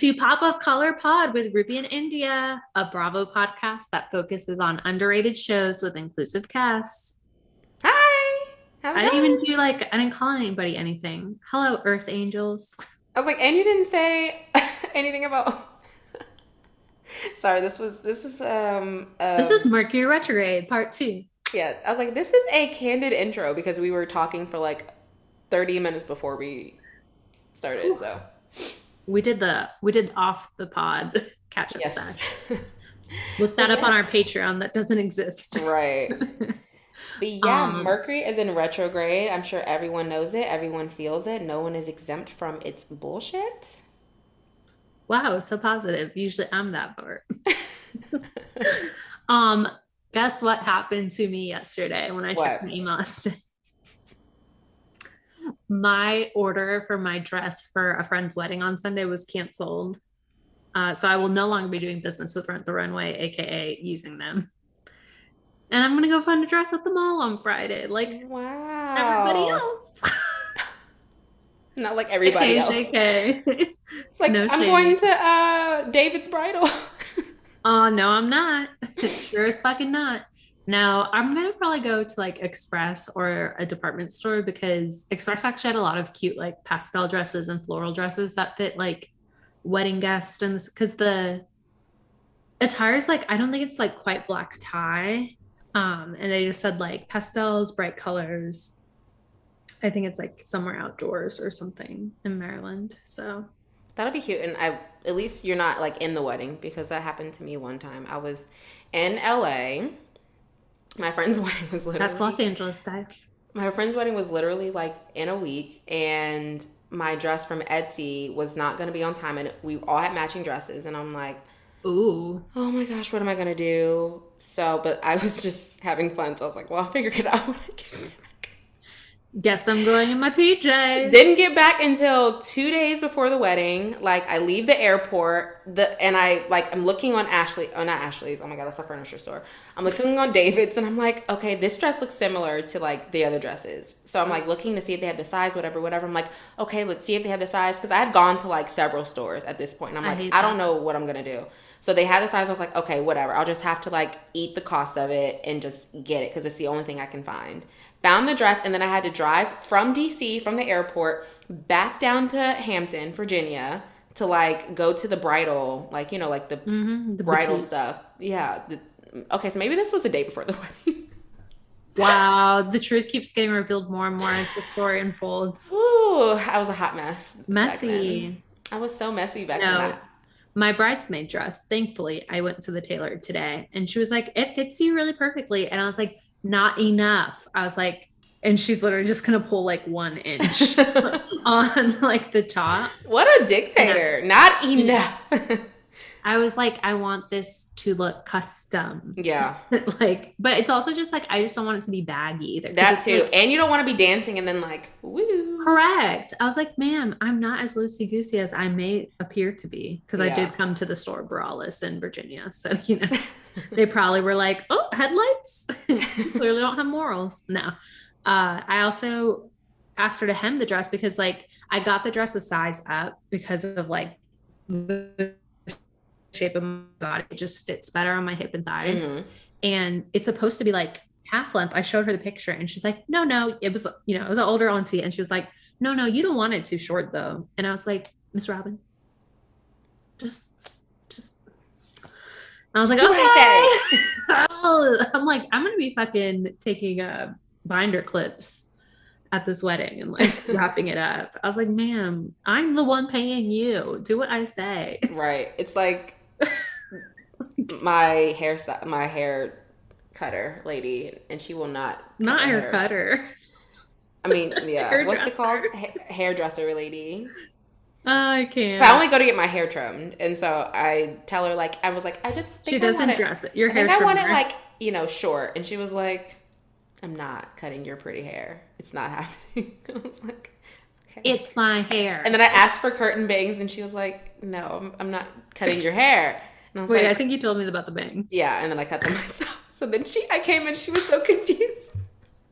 To Pop of Color Pod with Ruby and India, a Bravo podcast that focuses on underrated shows with inclusive casts. Hi. I didn't even do like I didn't call anybody anything. Hello, Earth Angels. I was like, and you didn't say anything about. Sorry, this was this is um. uh, This is Mercury retrograde part two. yeah. I was like, this is a candid intro because we were talking for like thirty minutes before we started. So We did the we did off the pod catch up yes. Look that up on our Patreon that doesn't exist. right. But yeah, Um, Mercury is in retrograde. I'm sure everyone knows it. Everyone feels it. No one is exempt from its bullshit. Wow, so positive. Usually I'm that part. um, guess what happened to me yesterday when I checked my email yesterday? My order for my dress for a friend's wedding on Sunday was canceled. Uh, so I will no longer be doing business with Rent the Runway, aka using them. And I'm gonna go find a dress at the mall on Friday, like Wow. everybody else. Not like everybody else. JK. It's like No I'm going to uh David's bridal. Oh no, I'm not. sure as fucking not. No, I'm gonna probably go to like Express or a department store because Express actually had a lot of cute like pastel dresses and floral dresses that fit like wedding guests and because the attire is like I don't think it's like quite black tie. Um, and they just said like pastels, bright colors. I think it's like somewhere outdoors or something in Maryland. So That'll be cute. And I at least you're not like in the wedding because that happened to me one time. I was in LA. My friend's wedding was literally that's Los Angeles, guys. my friend's wedding was literally like in a week and my dress from Etsy was not gonna be on time and we all had matching dresses and I'm like, Ooh. oh my gosh, what am I gonna do? So but I was just having fun, so I was like, well I'll figure it out when I get back. Guess I'm going in my PJs. Didn't get back until two days before the wedding. Like I leave the airport, the and I like I'm looking on Ashley. Oh, not Ashley's. Oh my god, that's a furniture store. I'm looking on David's, and I'm like, okay, this dress looks similar to like the other dresses. So I'm like looking to see if they had the size, whatever, whatever. I'm like, okay, let's see if they have the size because I had gone to like several stores at this point, and I'm I like, I don't know what I'm gonna do. So they had the size. I was like, okay, whatever. I'll just have to like eat the cost of it and just get it because it's the only thing I can find. Found the dress, and then I had to drive from DC from the airport back down to Hampton, Virginia, to like go to the bridal, like you know, like the Mhm, the bridal boutique. stuff. Yeah. The, okay, so maybe this was the day before the wedding. Wow, the truth keeps getting revealed more and more as the story unfolds. Ooh, I was a hot mess. Messy. I was so messy back No. then. My bridesmaid dress, thankfully, I went to the tailor today and she was like, it fits you really perfectly. And I was like, not enough. I was like, and she's literally just gonna pull like one inch on like the top. What a dictator. Not enough. I was like, I want this to look custom. yeah, like, but it's also just like I just don't want it to be baggy either. that too. like, and you don't want to be dancing and then like, woo. Correct. I was like, ma'am, I'm not as loosey goosey as I may appear to be because I did come to the store braless in Virginia. So, you know, they probably were like, oh, headlights clearly don't have morals. No. Uh, I also asked her to hem the dress because, like, I got the dress a size up because of like the shape of my body. It just fits better on my hip and thighs Mhm. and it's supposed to be like half length. I showed her the picture and she's like, no, no, it was, you know, it was an older auntie. And she was like, no, no, you don't want it too short though. And I was like, Miss Robin, just, just, I was like, Do what I okay. Oh, I'm like, I'm going to be fucking taking uh, binder clips at this wedding and like wrapping it up. I was like, ma'am, I'm the one paying you. Do what I say. Right. It's like my hair my hair cutter lady, and she will not not hair. cutter. I mean, yeah. What's it called? Hairdresser. Ha- hairdresser lady. I can't. So I only go to get my hair trimmed, and so I tell her like I was like I just think She I doesn't it, dress it. Your I hair think I want it like you know short, and she was like, "I'm not cutting your pretty hair. It's not happening." I was like, "Okay." it's my hair. and then I asked for curtain bangs, and she was like, "No, I'm, I'm not cutting your hair." And I was Wait, like, I think you told me about the bangs. "Yeah," and then I cut them myself. So then she, I came and she was so confused.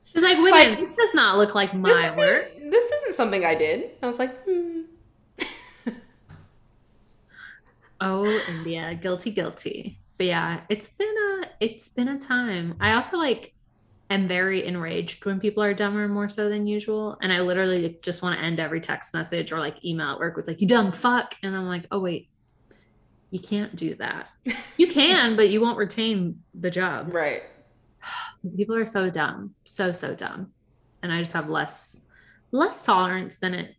She's like, women, Like, this does not look like my This work. isn't, this isn't something I did. I was like, hmm. Oh, India, guilty, guilty. But yeah, it's been a it's been a time. I also like am very enraged when people are dumber more so than usual, and I literally just want to end every text message or like email at work with like "you dumb fuck," and I'm like, oh wait, you can't do that. You can, but you won't retain the job. Right. People are so dumb, so so dumb, and I just have less less tolerance than it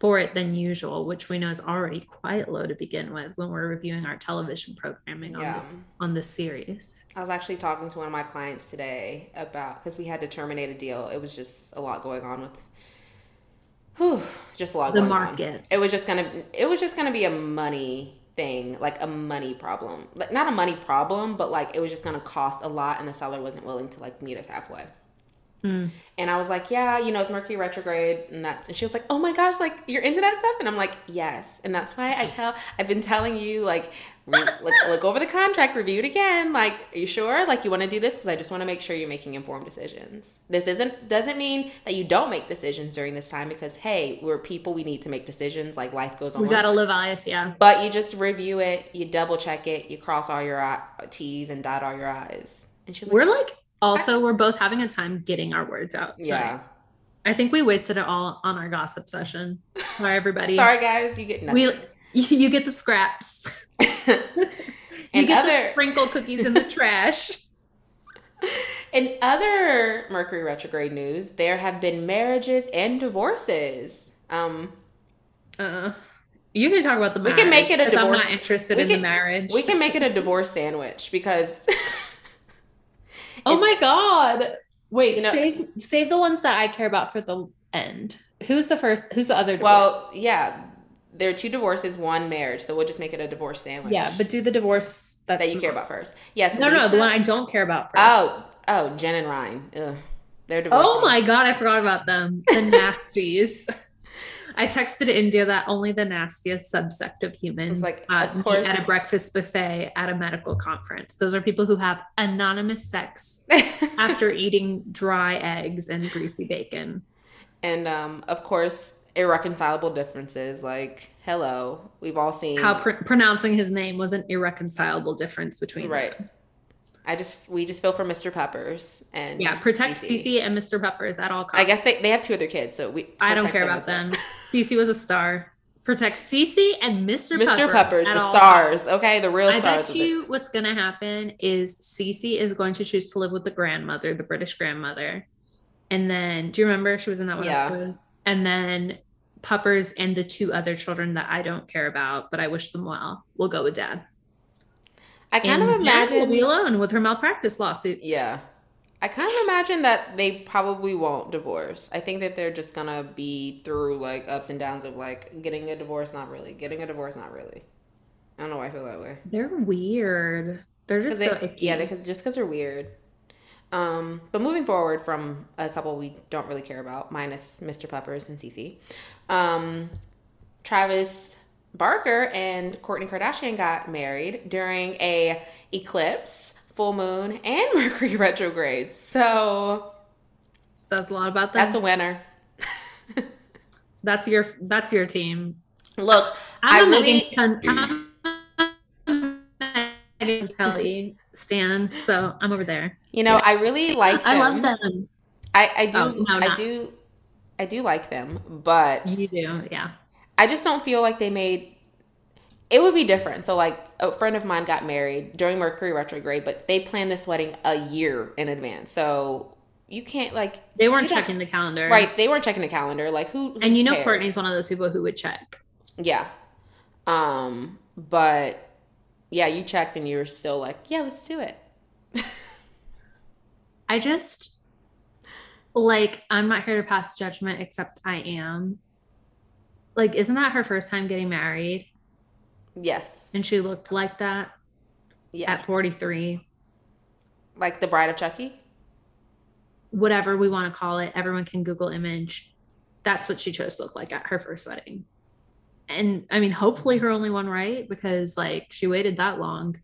for it than usual, which we know is already quite low to begin with when we're reviewing our television programming on Yeah. this on this series. I was actually talking to one of my clients today about because we had to terminate a deal. It was just a lot going on with, whew, just a lot The going market. on. It was just gonna, it was just gonna be a money thing, like a money problem, like not a money problem, but like it was just gonna cost a lot, and the seller wasn't willing to like meet us halfway. Hmm. And I was like, yeah, you know, it's Mercury retrograde, and that's. And she was like, oh my gosh, like you're into that stuff, and I'm like, yes, and that's why I tell. I've been telling you, like, re- look, look over the contract, review it again. Like, are you sure? Like, you want to do this? Because I just want to make sure you're making informed decisions. This isn't doesn't mean that you don't make decisions during this time, because hey, we're people. We need to make decisions. Like life goes on. We gotta live life, yeah. but you just review it, you double check it, you cross all your I- T's and dot all your I's. And she's like, We're like also we're both having a time getting our words out. tonight. yeah. I think we wasted it all on our gossip session. Sorry, everybody. Sorry, guys, you get nothing. We you get the scraps. You get the sprinkle cookies in the trash. in other Mercury retrograde news, there have been marriages and divorces. Um, Uh, you can talk about the We marriage. can make it a divorce- I'm not interested we in can- the marriage. we can make it a divorce sandwich because oh my god! Wait, You know- save save the ones that I care about for the end. Who's the first? Who's the other? divorce? well, yeah, there are two divorces, one marriage, so we'll just make it a divorce sandwich. yeah, but do the divorce that's that you care about first. Yes. No, no, the one I don't care about first. Oh, oh, Jen and Ryan. Ugh, they're divorced. Oh my god, I forgot about them. The nasties. I texted India that only the nastiest subsect of humans like, uh, of course- at a breakfast buffet at a medical conference. Those are people who have anonymous sex after eating dry eggs and greasy bacon. and um, of course, irreconcilable differences. Like, hello, we've all seen. How pr- pronouncing his name was an irreconcilable difference between right. them. I just we just feel for Mr. Peppers and Yeah, protect Cece. And Mr. Peppers at all costs. I guess they, they have two other kids, so we. I don't care about as well. them. Cece was a star. Protect Cece and Mr. Mr. Pepper Peppers, the stars. Okay, the real I stars. bet you what's going to happen is Cece is going to choose to live with the grandmother, the British grandmother. And then, do you remember she was in that one Yeah. episode? And then Peppers and the two other children that I don't care about, but I wish them well, will go with dad. I kind and of imagine. will be alone with her malpractice lawsuits. Yeah. I kind of imagine that they probably won't divorce. I think that they're just gonna be through like ups and downs of like getting a divorce, not really. Getting a divorce, not really. I don't know why I feel that way. They're weird. They're just so yeah, because just because they're weird. Um, but moving forward from a couple we don't really care about, minus Mr. Peppers and Cece, um, Travis Barker and Kourtney Kardashian got married during a eclipse, full moon, and Mercury retrograde. So says a lot about that. that's a winner. that's your that's your team. Look, I'm I really- Megan, I'm a Megan Kelly stan, so I'm over there. you know, I really like. I love them. them. I, I do. Oh, no, I do. I do like them, but You do, yeah. I just don't feel like they made it would be different. So like a friend of mine got married during Mercury retrograde, but they planned this wedding a year in advance. So you can't like They weren't checking the calendar, right, they weren't checking the calendar. Like who, who And you know, cares? Kourtney's one of those people who would check. Yeah. Um, but yeah, you checked and you were still like, Yeah, let's do it. I just like I'm not here to pass judgment, except I am. Like, isn't that her first time getting married? Yes. And she looked like that yes. at 43. Like the bride of Chucky? Whatever we want to call it, everyone can Google image. That's what she chose to look like at her first wedding. And I mean, hopefully her only one, right? Because like she waited that long.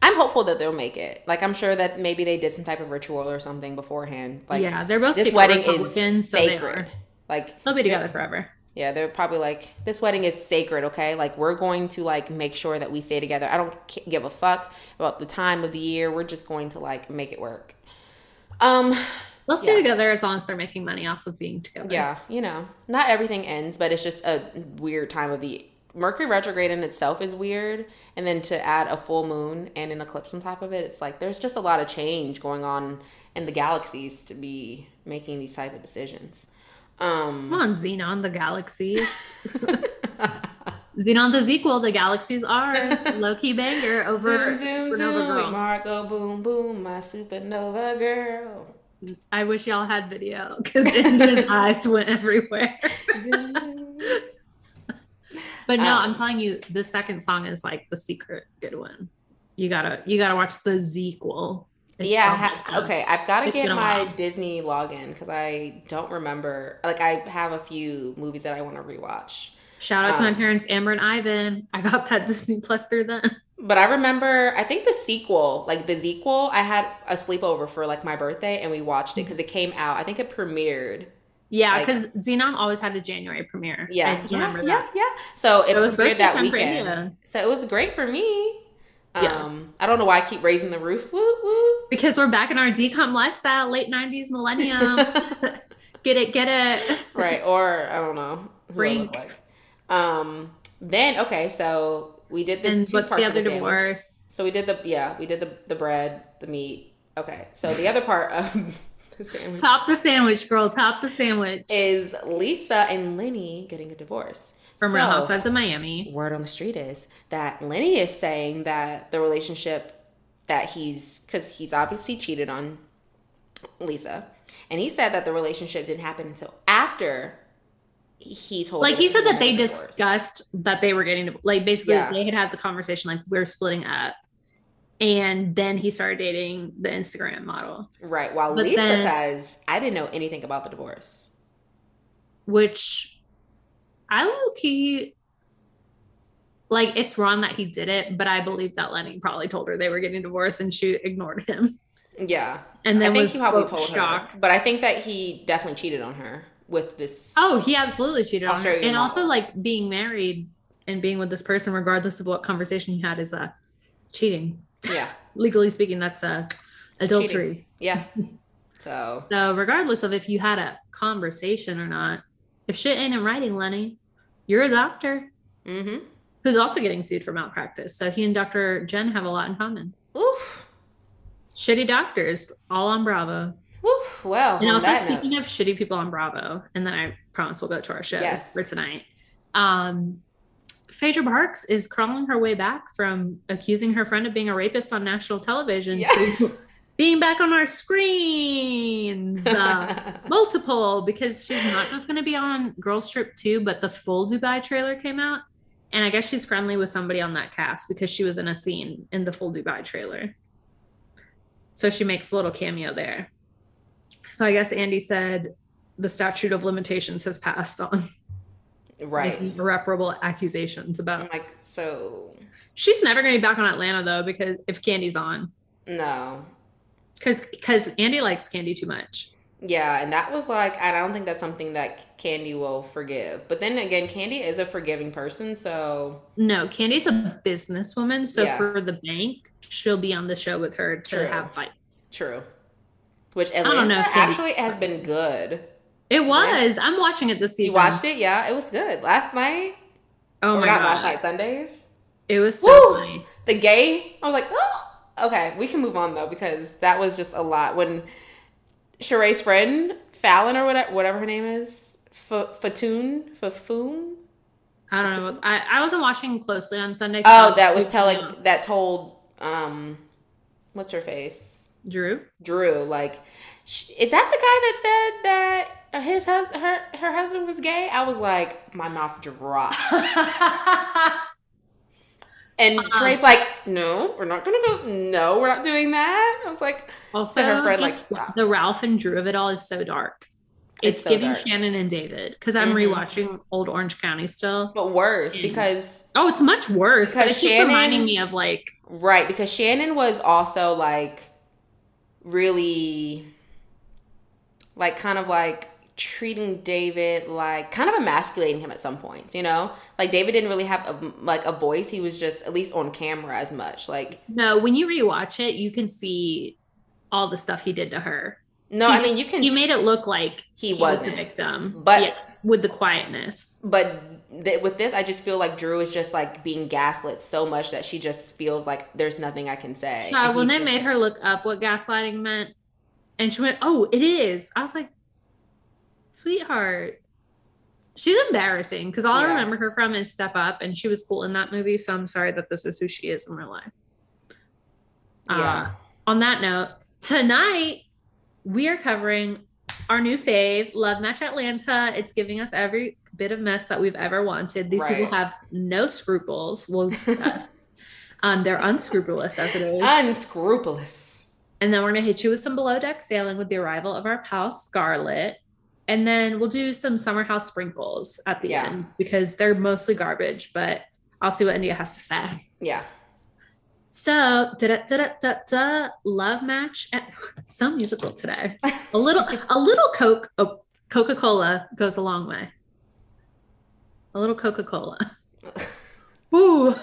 I'm hopeful that they'll make it. Like I'm sure that maybe they did some type of ritual or something beforehand. Like yeah, they're both this wedding is Republicans, so they sacred. are. Like They'll be together forever. Yeah, they're probably like, this wedding is sacred, okay? Like, we're going to like make sure that we stay together. I don't give a fuck about the time of the year. We're just going to like make it work. Um, They'll stay Yeah. together as long as they're making money off of being together. yeah, you know, not everything ends, but it's just a weird time of the Mercury retrograde in itself is weird, and then to add a full moon and an eclipse on top of it, it's like there's just a lot of change going on in the galaxies to be making these type of decisions. Um, Come on, Zenon, the galaxies. Zenon the sequel, the galaxy's ours. Low key banger over zoom, zoom, Supernova zoom. Girl. Marco, boom, boom, my supernova girl. I wish y'all had video because his eyes went everywhere. But no, Um, I'm telling you, the second song is like the secret good one. You gotta you gotta watch the sequel. It's yeah, so ha- okay. I've got to get my. Disney login because I don't remember. Like, I have a few movies that I want to rewatch. Shout out to my um, parents, Amber and Ivan. I got that Disney Plus through them. But I remember, I think the sequel, like the sequel, I had a sleepover for like my birthday and we watched it because it came out. I think it premiered. Yeah, Like- because Zenon always had a January premiere. Yeah, I yeah, remember yeah, that. yeah. So it It was premiered birthday that weekend. So it was great for me. Um, Yes. I don't know why I keep raising the roof. Woo, woo. Because we're back in our DCOM lifestyle, late 90s millennium. get it, get it. right or i don't know look like um then okay so we did the And two what's parts the of other the sandwich. divorce? so we did the yeah we did the the bread the meat okay so the other part of the sandwich Top the sandwich, girl. Top the sandwich. is lisa and lenny getting a divorce From Real Housewives of Miami. word on the street is that lenny is saying that the relationship that he's because he's obviously cheated on lisa and he said that the relationship didn't happen until after he told Like he said that they divorce. discussed that they were getting like basically Yeah. they had had the conversation like we're splitting up, and then he started dating the Instagram model, Right. While But Lisa then- says, I didn't know anything about the divorce. which I low key like it's wrong that he did it, but I believe that Lenny probably told her they were getting divorced and she ignored him. Yeah. And then I think was he probably told shocked. her. But I think that he definitely cheated on her with this. Oh, he absolutely cheated on her. Australian And also like being married and being with this person, regardless of what conversation you had, is uh cheating. Yeah. Legally speaking, that's uh adultery. Yeah. So, So regardless of if you had a conversation or not, if shit ain't in writing, Lenny, you're a doctor mm-hmm. who's also getting sued for malpractice. So he and Dr. Jen have a lot in common. Oof. Shitty doctors, all on Bravo. Oof. Well, And also that note, speaking of shitty people on Bravo, and then I promise we'll go to our shows Yes. for tonight. Um Phaedra Parks is crawling her way back from accusing her friend of being a rapist on national television Yeah. to being back on our screens. Uh, multiple because she's not just going to be on Girls Trip 2, but the full Dubai trailer came out. And I guess she's friendly with somebody on that cast because she was in a scene in the full Dubai trailer. So she makes a little cameo there. So I guess Andy said the statute of limitations has passed on right. irreparable accusations about. I'm like, so, She's never going to be back on Atlanta though because if Candy's on, no. Because because Andy likes Candy too much. Yeah, and that was like, I don't think that's something that Candy will forgive. But then again, Candy is a forgiving person, so No, Candy's a businesswoman, so Yeah. for the bank, she'll be on the show with her to True. have fights. true. Which don't Atlanta know if actually has been good. It was. I'm watching it this season. You watched it? Yeah, it was good. Last night, Oh my god, last night, Sundays. it was so funny. The gay, I was like, oh, okay, we can move on though because that was just a lot. When Sheree's friend Fallon or whatever, whatever her name is, F- Fatoon, Fafoon. I don't know. I I wasn't watching closely on Sunday. Oh, that was telling else. that told um, what's her face, Drew. Drew. Like, sh- is that the guy that said that his hus- her her husband was gay? I was like, my mouth dropped. And Uh-uh. Trey's like, no, we're not gonna go. No, we're not doing that. I was like, also, her friend, like, the Ralph and Drew of it all is so dark. It's It's, so giving dark. Shannon and David because I'm Mhm. rewatching old Orange County still. but worse Mm. because Oh, it's much worse. Because it's Shannon- reminding me of like right because Shannon was also like really like kind of like treating David like kind of emasculating him at some points, you know? Like David didn't really have a, like a voice. He was just at least on camera as much. Like No, when you rewatch it, you can see all the stuff he did to her. No, he, I mean you can He made it look like he, he wasn't was the victim. But yeah, with the quietness. But th- with this, I just feel like Drew is just like being gaslit so much that she just feels like there's nothing I can say. Child, when they just, made her look up what gaslighting meant, and she went, "Oh, it is," I was like, "Sweetheart." She's embarrassing because all Yeah. I remember her from is Step Up, and she was cool in that movie. So I'm sorry that this is who she is in real life. Yeah. Uh, on that note, tonight we are covering our new fave, Love Match Atlanta. It's giving us every bit of mess that we've ever wanted. These people have no scruples. We'll discuss. um, they're unscrupulous as it is. unscrupulous. and then we're gonna hit you with some below deck sailing with the arrival of our pal Scarlet. And then we'll do some summer house sprinkles at the Yeah. end because they're mostly garbage, but I'll see what India has to say. Yeah. So, da da da da da, love match. At, so musical today. A little, a little Coke, oh, Coca Cola goes a long way. A little Coca Cola. Ooh.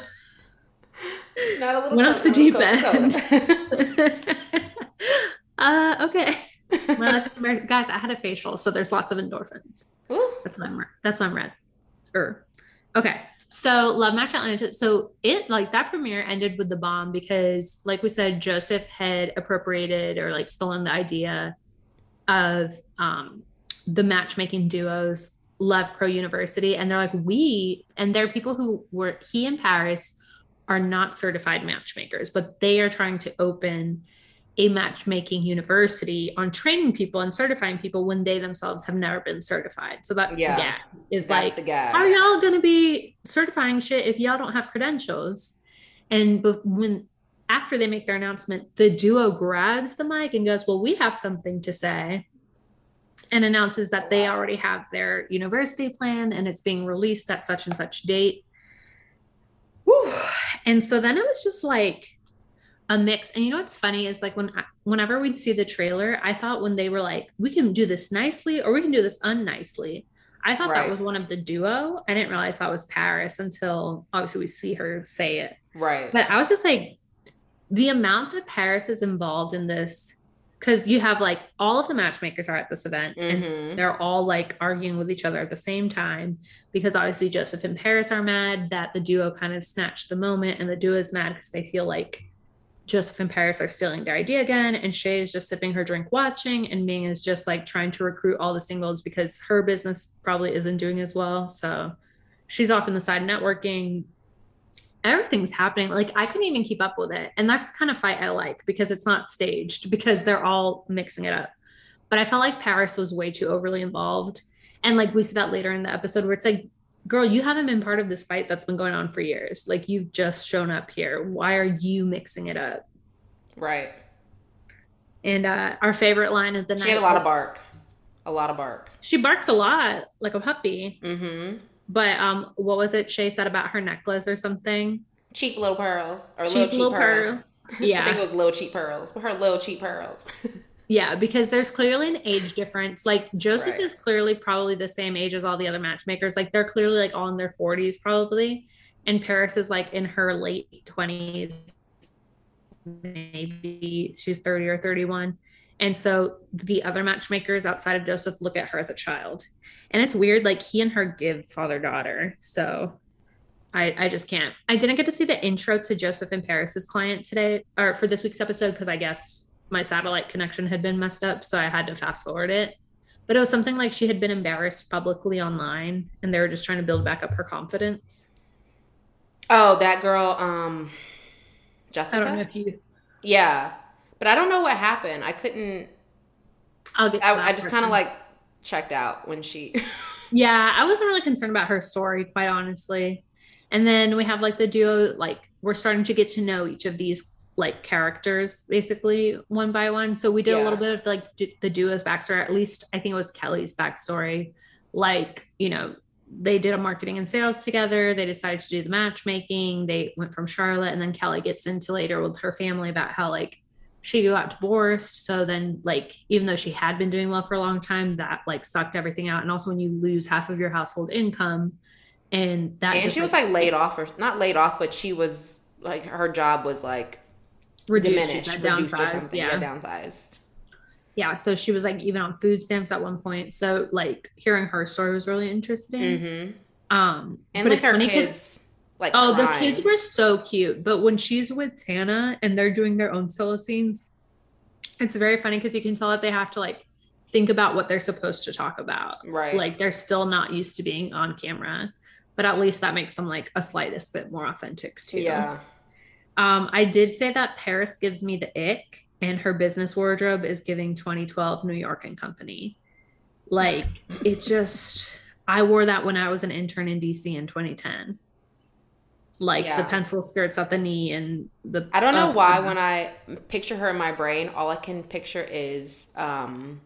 Not a little Went off the deep Coca-Cola. uh, okay. Well, guys, I had a facial, so there's lots of endorphins. Ooh. That's why I'm that's why I'm red. Er. Okay. So Love Match Atlanta. So it like that premiere ended with the bomb because, like we said, Joseph had appropriated or like stolen the idea of um the matchmaking duos Love Pro University. And they're like, we and there are people who were he and Paris are not certified matchmakers, but they are trying to open a matchmaking university on training people and certifying people when they themselves have never been certified. So that's Yeah. the gag. Is like, the how are y'all gonna be certifying shit if y'all don't have credentials? And but when after they make their announcement, the duo grabs the mic and goes, Well, we have something to say. And announces that they already have their university plan and it's being released at such and such date. Whew. And so then it was just like a mix. And you know what's funny is like when I, whenever we'd see the trailer, I thought when they were like, we can do this nicely or we can do this unnicely. I thought Right. that was one of the duo. I didn't realize that was Paris until obviously we see her say it. right. But I was just like, the amount that Paris is involved in this, because you have like all of the matchmakers are at this event and hmm they're all like arguing with each other at the same time because obviously Joseph and Paris are mad that the duo kind of snatched the moment and the duo is mad because they feel like Joseph and Paris are stealing their idea again and Shay is just sipping her drink watching and Ming is just like trying to recruit all the singles because her business probably isn't doing as well. So she's off on the side networking. Everything's happening. Like I couldn't even keep up with it. And that's the kind of fight I like because it's not staged because they're all mixing it up. But I felt like Paris was way too overly involved. And like we see that later in the episode where it's like, girl, you haven't been part of this fight that's been going on for years. Like you've just shown up here. Why are you mixing it up? Right. And uh our favorite line of the night. She had a lot of bark. A lot of bark. She barks a lot, like a puppy. Mm-hmm. But um, what was it Shay said about her necklace or something? Cheap little pearls or Cheap little cheap little pearls. Yeah, I think it was little cheap pearls. Her little cheap pearls. Yeah, because there's clearly an age difference. Like Joseph Right. is clearly probably the same age as all the other matchmakers. Like they're clearly like all in their 40s probably. And Paris is like in her late 20s. Maybe she's 30 or 31. And so the other matchmakers outside of Joseph look at her as a child. And it's weird, like he and her give father daughter. So I, I just can't. I didn't get to see the intro to Joseph and Paris's client today or for this week's episode because I guess my satellite connection had been messed up, so I had to fast forward it. But it was something like she had been embarrassed publicly online and they were just trying to build back up her confidence. oh, that girl, um Jessica. I don't know if you Yeah. But I don't know what happened. I couldn't I'll get to I, that I just kinda like checked out when she Yeah, I wasn't really concerned about her story, quite honestly. And then we have like the duo, like we're starting to get to know each of these like characters basically one by one. So we did a little bit of like d- the duo's backstory. At least I think it was Kelly's backstory. Like, you know, they did a marketing and sales together. They decided to do the matchmaking. They went from Charlotte, and then Kelly gets into later with her family about how like she got divorced. So then, like, even though she had been doing well for a long time, that like sucked everything out. And also, when you lose half of your household income, and that And just, she was like laid off or not laid off, but she was like her job was like diminished, said, reduced or something. Yeah. Yeah, downsized. yeah. So she was like even on food stamps at one point. So like hearing her story was really interesting. Mm-hmm. Um, And but like it's funny kids, like Oh, the kids were so cute. But when she's with Tana and they're doing their own solo scenes, it's very funny because you can tell that they have to like think about what they're supposed to talk about. right. Like they're still not used to being on camera, but at least that makes them like a slightest bit more authentic too. yeah, Um, I did say that Paris gives me the ick, and her business wardrobe is giving 2012 New York and Company. Like it just, I wore that when I was an intern in DC in 2010. Like Yeah. the pencil skirts at the knee and the. I don't know oh, why when I picture her in my brain, all I can picture is um,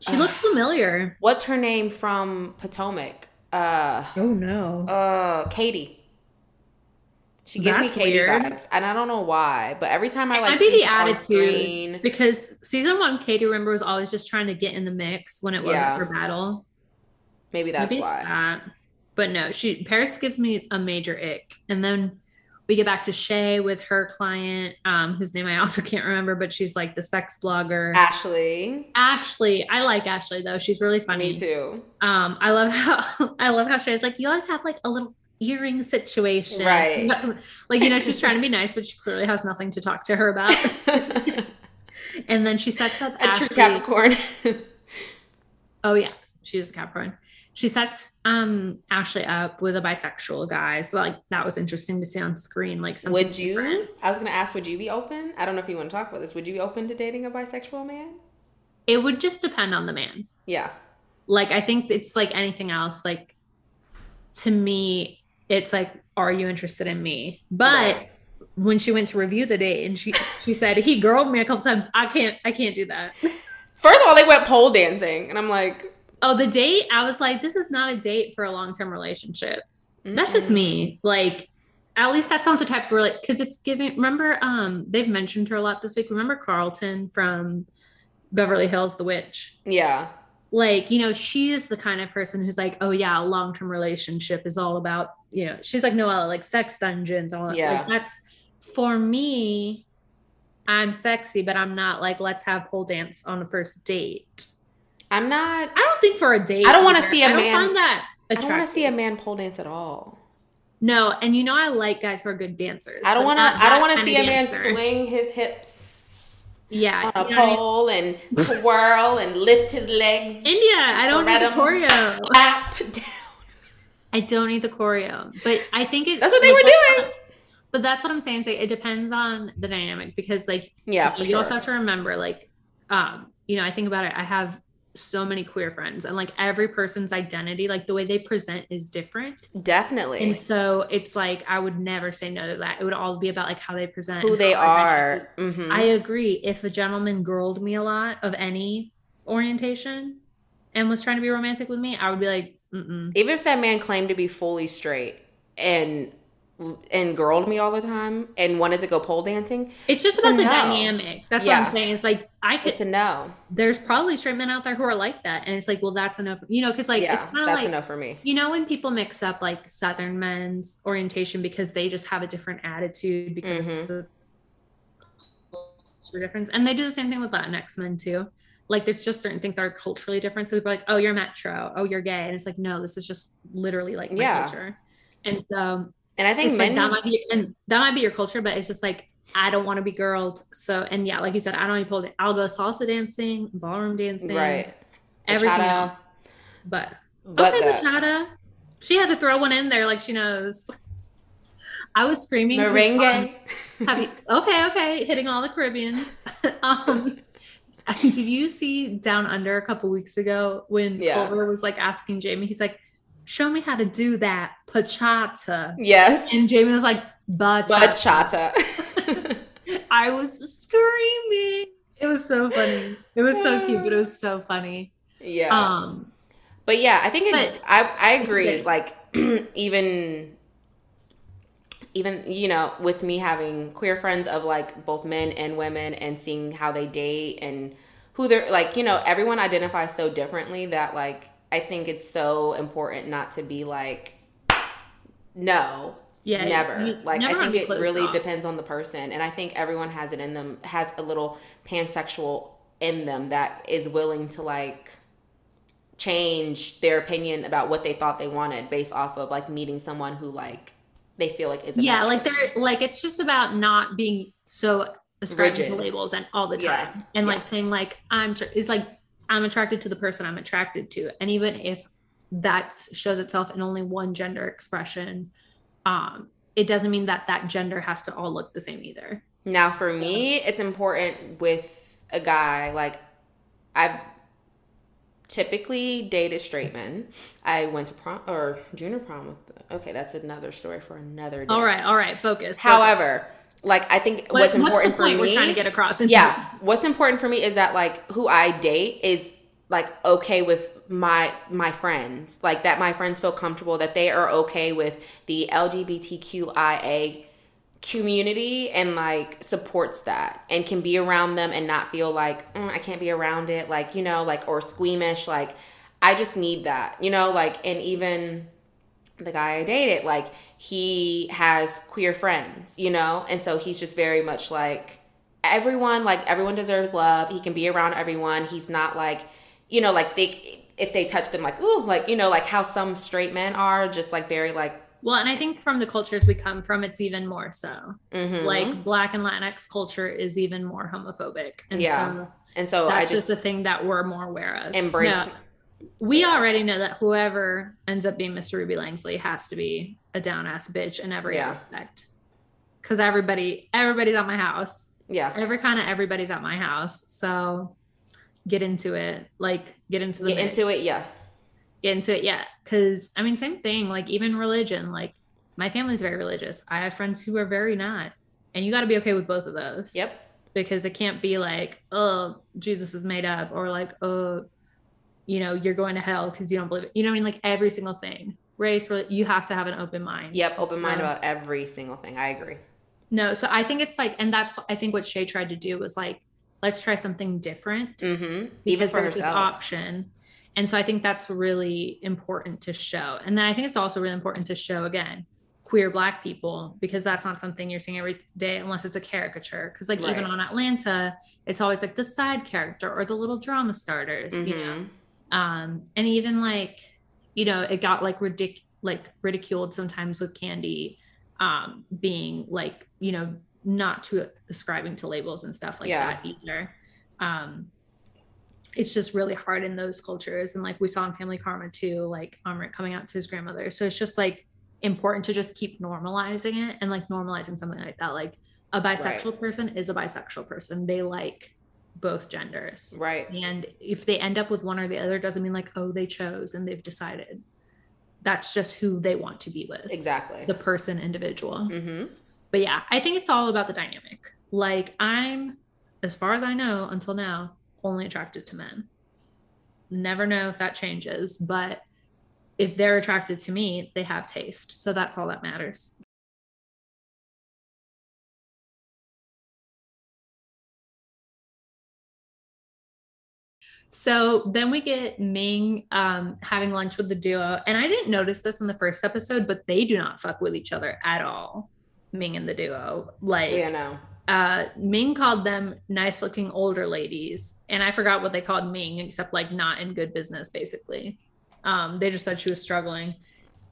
she looks familiar. what's her name from Potomac? Uh, Oh no. uh, Katie. She gives me That's Katie weird. vibes, and I don't know why. But every time I It like might be see the her attitude screen, because season one, Katie remember was always just trying to get in the mix when it wasn't Yeah. for battle. maybe that's Maybe why. that. But no, she Paris gives me a major ick. And then we get back to Shay with her client, um, whose name I also can't remember, but she's like the sex blogger. Ashley, Ashley. I like Ashley though. She's really funny. me too. Um, I love how I love how Shay's like, you always have like a little earring situation. Right. Like, you know, she's trying to be nice, but she clearly has nothing to talk to her about. And then she sets up true Ashley. Capricorn. Oh yeah, she is a Capricorn. She sets um Ashley up with a bisexual guy. So like that was interesting to see on screen. Like something would you? different. I was gonna ask, would you be open? I don't know if you want to talk about this. Would you be open to dating a bisexual man? It would just depend on the man. Yeah. Like I think it's like anything else. Like to me, it's like, are you interested in me? But Right. when she went to review the date and she she said he girled me a couple times, I can't I can't do that. First of all, they went pole dancing, and I'm like, Oh, the date, I was like, this is not a date for a long-term relationship. That's just me. Like, at least that's not the type of like because it's giving. Remember, um, they've mentioned her a lot this week. Remember Carlton from Beverly Hills, The Witch. Yeah. Like, you know, she is the kind of person who's like, oh yeah, a long term relationship is all about, you know, she's like Noella, like sex dungeons, all. Yeah. Like, that's for me. I'm sexy, but I'm not like let's have pole dance on the first date. I'm not. I don't think for a date. I don't wanna see a I don't man- Find that I don't want to see a man pole dance at all. No, and you know I like guys who are good dancers. I don't want to. I don't want to see a man dancer. swing his hips Yeah, on a you know what I mean? pole and twirl and lift his legs, India, I don't need the Spread 'em. choreo. clap down. I don't need the choreo, but I think it. That's what they like, were doing. But that's what I'm saying. Like, it depends on the dynamic because, like, Yeah, for you sure. also have to remember, like, um, you know, I think about it. I have so many queer friends, and like every person's identity, like the way they present, is different. Definitely. And so it's like I would never say no to that. It would all be about like how they present, Who they are. Mhm. I agree. If a gentleman girled me a lot of any orientation and was trying to be romantic with me, I would be like, mm-mm. Even if that man claimed to be fully straight and and girled me all the time and wanted to go pole dancing, It's just It's about the no. dynamic. That's what I'm saying. It's like I could. it's a no. there's probably straight men out there who are like that, and it's like, well, that's enough. You know, because like it's yeah, kind of that's like no for me. you know when people mix up like Southern men's orientation because they just have a different attitude because Mhm. it's the culture difference, and they do the same thing with Latinx men too. Like there's just certain things that are culturally different. So people are like, oh, you're metro, oh, you're gay, and it's like, no, this is just literally like my Yeah. culture. And so And I think men like that might be and that might be your culture, but it's just like I don't want to be girled. So and yeah, like you said, I don't even pole. dan- I'll go salsa dancing, ballroom dancing, right. everything. Else. But But okay, that. bachata. She had to throw one in there like she knows. I was screaming Merengue. um, have you, okay, okay, hitting all the Caribbeans. um, did you see Down Under a couple weeks ago when Yeah. Culver was like asking Jamie? He's like, "Show me how to do that pachata." yes. And Jamie was like, bachata. Bachata. I was screaming. It was so funny. It was so cute, but it was so funny. yeah. Um, But yeah, I think it, I I agree. Like even even you know with me having queer friends of like both men and women and seeing how they date and who they're like you know everyone identifies so differently that like i think it's so important not to be like no Yeah, never you like never i think it really off. depends on the person and i think everyone has it in them has a little pansexual in them that is willing to like change their opinion about what they thought they wanted based off of like meeting someone who like they feel like is yeah like they're like it's just about not being so Rigid. labels and all the Yeah. time and Yeah. like saying like i'm tr- it's like i'm attracted to the person i'm attracted to and even if that shows itself in only one gender expression um it doesn't mean that that gender has to all look the same either Now, for me, it's important with a guy. Like, I've typically dated straight men. I went to prom or junior prom with. Okay, that's another story for another day. all right all right focus However, like I think What- what's important for me. we're trying to get across yeah, what's important for me is that like who I date is like okay with my my friends. Like that my friends feel comfortable that they are okay with the LGBTQIA community and like supports that and can be around them and not feel like "Mm, I can't be around it like you know like or squeamish like I just need that you know like and even the guy I dated like he has queer friends you know and so he's just very much like everyone like everyone deserves love. He can be around everyone. He's not like you know like they if they touch them like ooh like you know like how some straight men are just like very like well and i think from the cultures we come from it's even more so mhm. like black and latinx culture is even more homophobic and Yeah. so and so that's I just, just, the thing that we're more aware of embrace No, we already know that whoever ends up being Mr. Ruby Langsley has to be a down ass bitch in every Yeah. aspect. Cause everybody, everybody's at my house. yeah Every kind of everybody's at my house. So get into it. Like get into the get mix. into it yeah get into it. Yeah. Cause I mean, same thing, like even religion, like my family's very religious. I have friends who are very not. And you gotta be okay with both of those yep because it can't be like, oh, Jesus is made up, or like, oh, you know, you're going to hell because you don't believe it. You know what I mean? Like every single thing, race, you have to have an open mind. yep open mind Um, about every single thing I agree No, so I think it's like, and that's I think what Shay tried to do was like, let's try something different mm-hmm even because for herself option. And so I think that's really important to show. And then I think it's also really important to show again queer black people because that's not something you're seeing every day unless it's a caricature. Because like even on Atlanta, it's always like the side character or the little drama starters, you know. Mhm. Um, and even like, you know, it got like ridic like ridiculed sometimes with Candy um being like, you know, not to ascribing to labels and stuff like Yeah. that either. Um it's just really hard in those cultures. And like we saw in Family Karma too, like Amrit coming out to his grandmother. So it's just like important to just keep normalizing it and like normalizing something like that. Like a bisexual person is a bisexual person. They like both genders. right And if they end up with one or the other, doesn't mean like, oh, they chose and they've decided. That's just who they want to be with. exactly The person, individual. mm-hmm But yeah, I think it's all about the dynamic. Like I'm, as far as I know, until now, only attracted to men. Never know if that changes, but if they're attracted to me, they have taste. So that's all that matters. So then we get Ming um, having lunch with the duo. And I didn't notice this in the first episode, but they do not fuck with each other at all. Ming and the duo. Like yeah no uh Ming called them nice looking older ladies. And I forgot what they called Ming, except like not in good business, basically. Um, they just said she was struggling.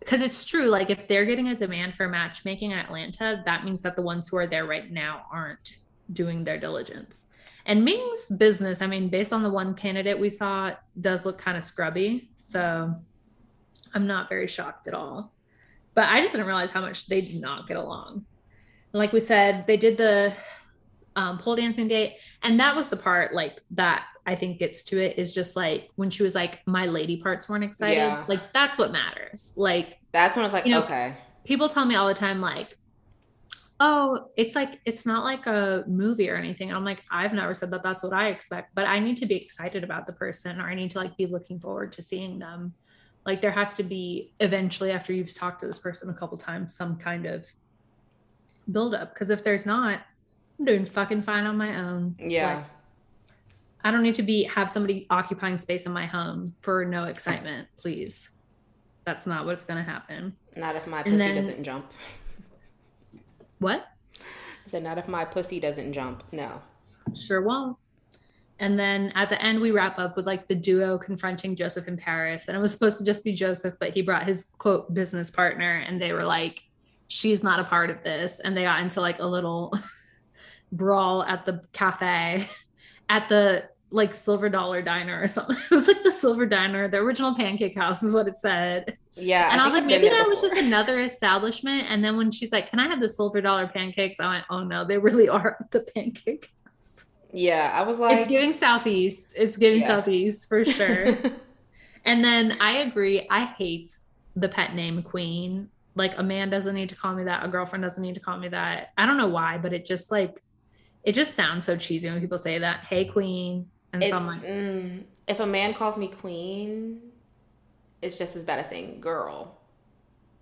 Because it's true, like if they're getting a demand for matchmaking in Atlanta, that means that the ones who are there right now aren't doing their diligence. And Ming's business, I mean, based on the one candidate we saw, does look kind of scrubby. So I'm not very shocked at all. But I just didn't realize how much they did not get along. Like we said, they did the um, pole dancing date, and that was the part like that I think gets to it is just like when she was like, my lady parts weren't excited. Yeah. Like that's what matters. Like that's when I was like You know, okay people tell me all the time, like, oh, it's like it's not like a movie or anything. And I'm like, I've never said that that's what I expect, but I need to be excited about the person or I need to like be looking forward to seeing them. Like there has to be eventually after you've talked to this person a couple times, some kind of build up. Because if there's not, I'm doing fucking fine on my own. Yeah. Like, I don't need to be have somebody occupying space in my home for no excitement, please. That's not what's gonna happen. Not if my And pussy then- doesn't jump. What? I said, not if my pussy doesn't jump. No. Sure won't. And then at the end, we wrap up with like the duo confronting Joseph in Paris. And it was supposed to just be Joseph, but he brought his quote business partner, and they were like, she's not a part of this. And they got into like a little brawl at the cafe at the like Silver Dollar Diner or something. It was like the Silver Diner, the original pancake house is what it said. Yeah. and I, was like, I've maybe that was just another establishment. And then when she's like, Can I have the silver dollar pancakes? I went, Oh no, they really are the pancake house. Yeah. I was like, it's giving southeast. It's giving Yeah. southeast for sure. and then I agree. I hate the pet name queen. Like a man doesn't need to call me that. A girlfriend doesn't need to call me that. I don't know why, but it just like it just sounds so cheesy when people say that. Hey queen. And it's, so like, mm, if a man calls me queen, it's just as bad as saying girl.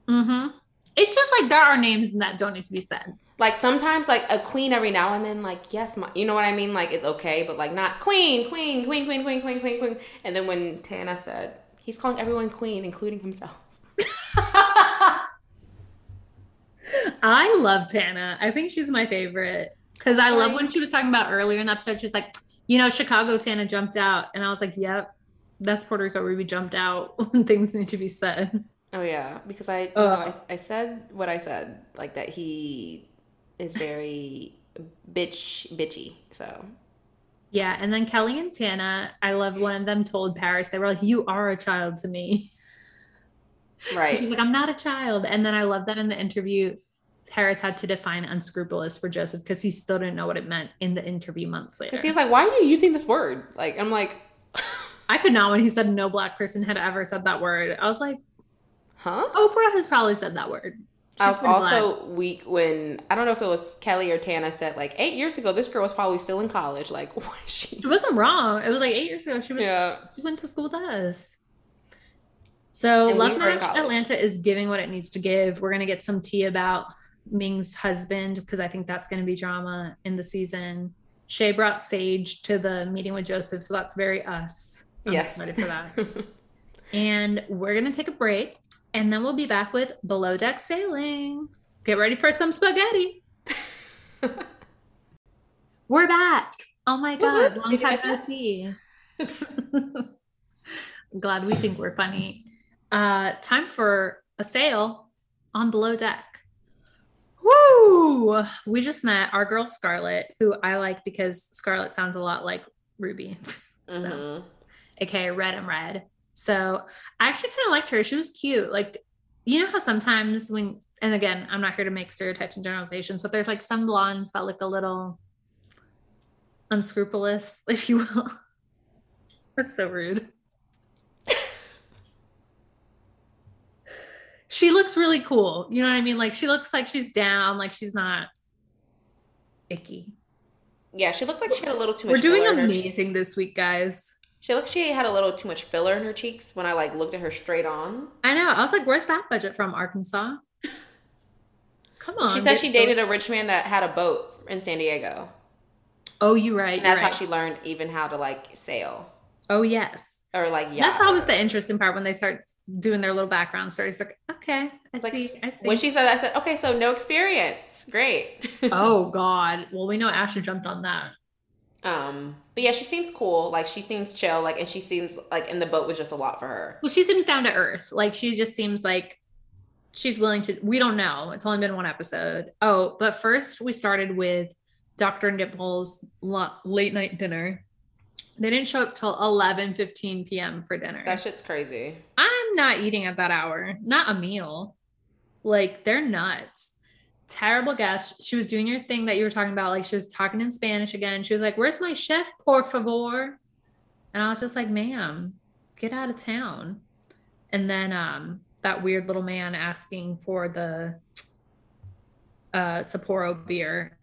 mm-hmm. It's just like there are names that don't need to be said. Like sometimes, like a queen every now and then, like yes, my, you know what I mean. Like it's okay, but like not queen, queen, queen, queen, queen, queen, queen, queen. And then when Tana said he's calling everyone queen, including himself. I love Tana. I think she's my favorite because I love when she was talking about earlier in the episode. She's like, you know, Chicago Tana jumped out, and I was like, yep, that's Puerto Rico Ruby jumped out when things need to be said. Oh yeah, because I, know, I I said what I said, like that he is very bitch bitchy. So Yeah, and then Kelly and Tana, I love one of them told Paris they were like, "You are a child to me." And right, she's like, "I'm not a child," and then I love that in the interview. Harris had to define unscrupulous for Joseph because he still didn't know what it meant in the interview months later. because he's like, why are you using this word? Like I'm like, I could not when he said no black person had ever said that word. I was like, huh? Oprah has probably said that word. I was pretty black. also weak when I don't know if it was Kelly or Tana said like eight years ago this girl was probably still in college. Like what is she? She wasn't wrong. It was like eight years ago. She was Yeah, she went to school with us. So And Love Match. Atlanta is giving what it needs to give. We're gonna get some tea about Ming's husband because I think that's gonna be drama in the season. Shay brought Sage to the meeting with Joseph, so that's very us. I'm yes. ready for that. and we're gonna take a break, and then we'll be back with Below Deck Sailing. Get ready for some spaghetti. We're back. Oh my god, long time no see. Glad we think we're funny. Uh, time for a sail on below deck. Woo! We just met our girl Scarlett, who I like because Scarlett sounds a lot like Ruby. so, Mhm. aka Red and Red. So I actually kind of liked her. She was cute. Like, you know how sometimes when, and again, I'm not here to make stereotypes and generalizations, but there's like some blondes that look a little unscrupulous, if you will. That's so rude. She looks really cool. You know what I mean? Like she looks like she's down, like she's not icky. Yeah, she looked like she had a little too much. We're doing filler in her amazing this week, guys. She looked. She had a little too much filler in her cheeks when I like looked at her straight on. I know. I was like, where's that budget from, Arkansas? Come on. she said she dated a rich man that had a boat in San Diego, Oh, you're right. and that's you're right. how she learned even how to like sail Oh, yes. Or like yacht. That's always the interesting part when they start doing their little background stories. Like, okay, I like see. I when she said that, I said, okay, so no experience, great. oh God. Well, we know Ashley jumped on that. Um, but yeah, she seems cool. Like she seems chill. Like, and she seems like in the boat was just a lot for her. Well, she seems down to earth. Like she just seems like she's willing to. We don't know. It's only been one episode. Oh, but first we started with Dr. Nipple's late night dinner. They didn't show up till 11 15 p.m. for dinner. That shit's crazy. I'm not eating at that hour, not a meal. Like they're nuts. Terrible guest. She was doing your thing that you were talking about. Like she was talking in Spanish again. She was like, Where's my chef, por favor? And I was just like, ma'am, get out of town. And then um that weird little man asking for the uh Sapporo beer.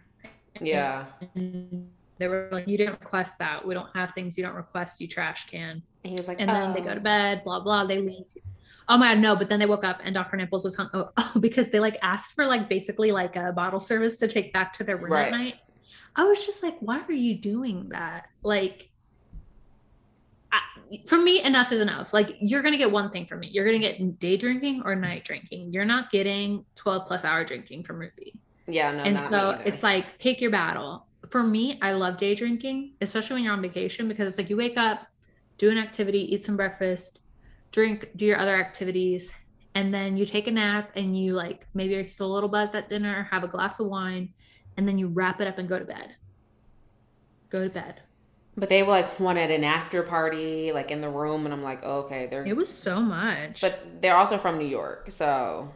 Yeah. And they were like, You didn't request that. We don't have things you don't request, you trash can And he was like, and then they "Oh." go to oh. bed, blah blah. They leave. Oh my god, no! But then they woke up and Dr. Nipples was hung oh, oh, because they like asked for like basically like a bottle service to take back to their room Right. at night. I was just like, why are you doing that? Like, I, for me, enough is enough. Like, you're gonna get one thing from me. You're gonna get day drinking or night drinking. You're not getting 12 plus hour drinking from Ruby. Yeah, no, and not so me it's like pick your battle. For me, I love day drinking, especially when you're on vacation because it's like you wake up, do an activity, eat some breakfast, drink, do your other activities, and then you take a nap and you like maybe you're still a little buzzed at dinner, have a glass of wine, and then you wrap it up and go to bed. Go to bed. But they like wanted an after party, like in the room, and I'm like, oh, okay, they're. It was so much. But they're also from New York, so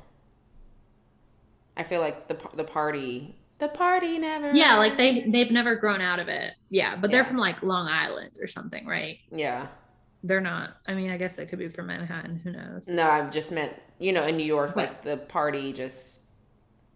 I feel like the the party, the party never. yeah, like they they've never grown out of it. Yeah, but they're from like Long Island or something, right? Yeah, They're not. I mean, I guess they could be from Manhattan. Who knows? no, i've just meant you know in New York, like the party just.